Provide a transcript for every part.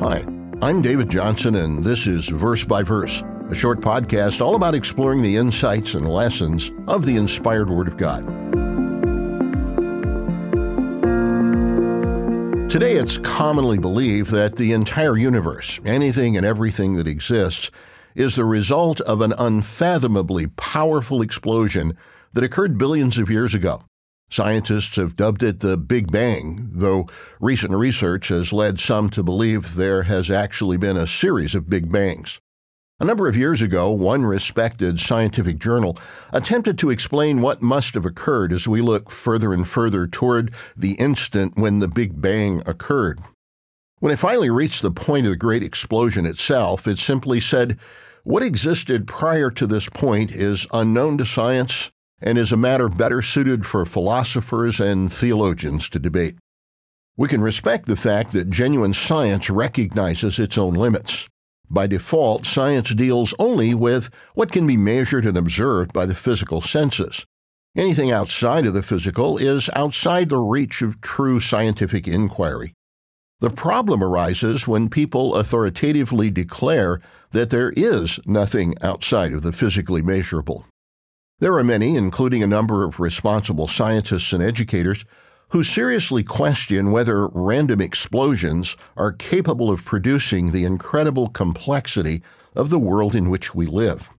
Hi, I'm David Johnson, and this is Verse by Verse, a short podcast all about exploring the insights and lessons of the inspired Word of God. Today, it's commonly believed that the entire universe, anything and everything that exists, is the result of an unfathomably powerful explosion that occurred billions of years ago. Scientists have dubbed it the Big Bang, though recent research has led some to believe there has actually been a series of Big Bangs. A number of years ago, one respected scientific journal attempted to explain what must have occurred as we look further and further toward the instant when the Big Bang occurred. When it finally reached the point of the Great Explosion itself, it simply said, What existed prior to this point is unknown to science and is a matter better suited for philosophers and theologians to debate. We can respect the fact that genuine science recognizes its own limits. By default, science deals only with what can be measured and observed by the physical senses. Anything outside of the physical is outside the reach of true scientific inquiry. The problem arises when people authoritatively declare that there is nothing outside of the physically measurable. There are many, including a number of responsible scientists and educators, who seriously question whether random explosions are capable of producing the incredible complexity of the world in which we live.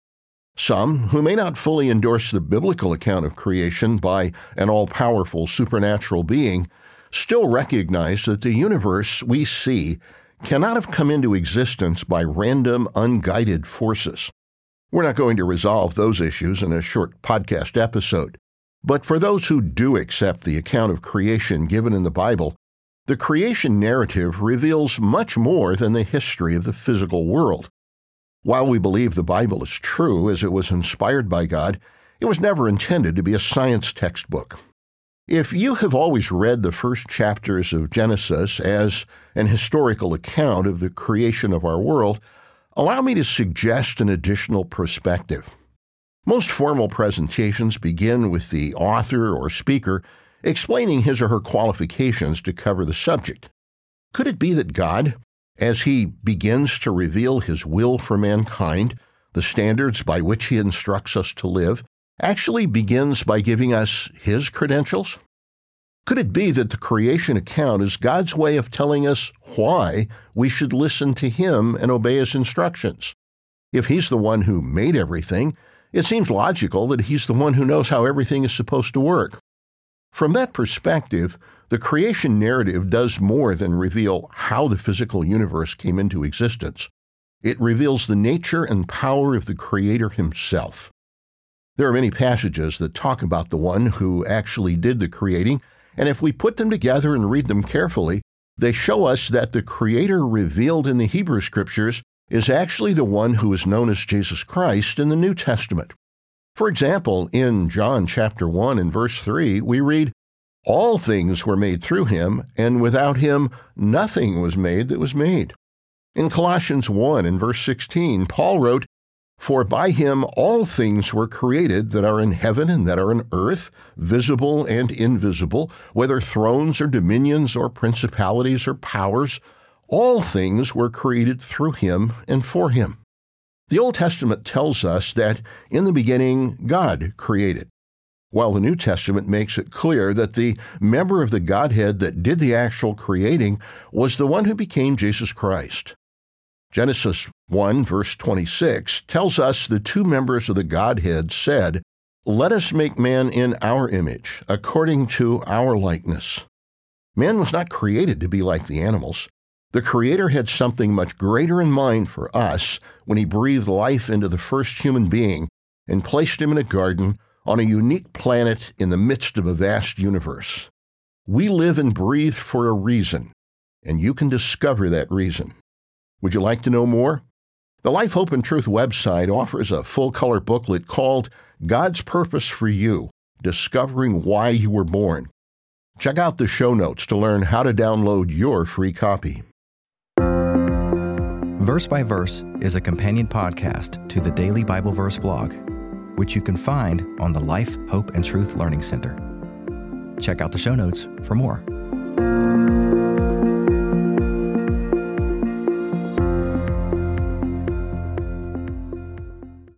Some, who may not fully endorse the biblical account of creation by an all powerful supernatural being, still recognize that the universe we see cannot have come into existence by random, unguided forces. We're not going to resolve those issues in a short podcast episode. But for those who do accept the account of creation given in the Bible, the creation narrative reveals much more than the history of the physical world. While we believe the Bible is true as it was inspired by God, it was never intended to be a science textbook. If you have always read the first chapters of Genesis as an historical account of the creation of our world, Allow me to suggest an additional perspective. Most formal presentations begin with the author or speaker explaining his or her qualifications to cover the subject. Could it be that God, as he begins to reveal his will for mankind, the standards by which he instructs us to live, actually begins by giving us his credentials? Could it be that the creation account is God's way of telling us why we should listen to Him and obey His instructions? If He's the one who made everything, it seems logical that He's the one who knows how everything is supposed to work. From that perspective, the creation narrative does more than reveal how the physical universe came into existence. It reveals the nature and power of the Creator Himself. There are many passages that talk about the one who actually did the creating and if we put them together and read them carefully, they show us that the Creator revealed in the Hebrew Scriptures is actually the one who is known as Jesus Christ in the New Testament. For example, in John chapter 1 and verse 3, we read, All things were made through him, and without him nothing was made that was made. In Colossians 1 and verse 16, Paul wrote, for by him all things were created that are in heaven and that are in earth, visible and invisible, whether thrones or dominions or principalities or powers. All things were created through him and for him. The Old Testament tells us that in the beginning God created, while the New Testament makes it clear that the member of the Godhead that did the actual creating was the one who became Jesus Christ. Genesis 1, verse 26, tells us the two members of the Godhead said, Let us make man in our image, according to our likeness. Man was not created to be like the animals. The Creator had something much greater in mind for us when He breathed life into the first human being and placed him in a garden on a unique planet in the midst of a vast universe. We live and breathe for a reason, and you can discover that reason. Would you like to know more? The Life, Hope, and Truth website offers a full color booklet called God's Purpose for You Discovering Why You Were Born. Check out the show notes to learn how to download your free copy. Verse by Verse is a companion podcast to the Daily Bible Verse blog, which you can find on the Life, Hope, and Truth Learning Center. Check out the show notes for more.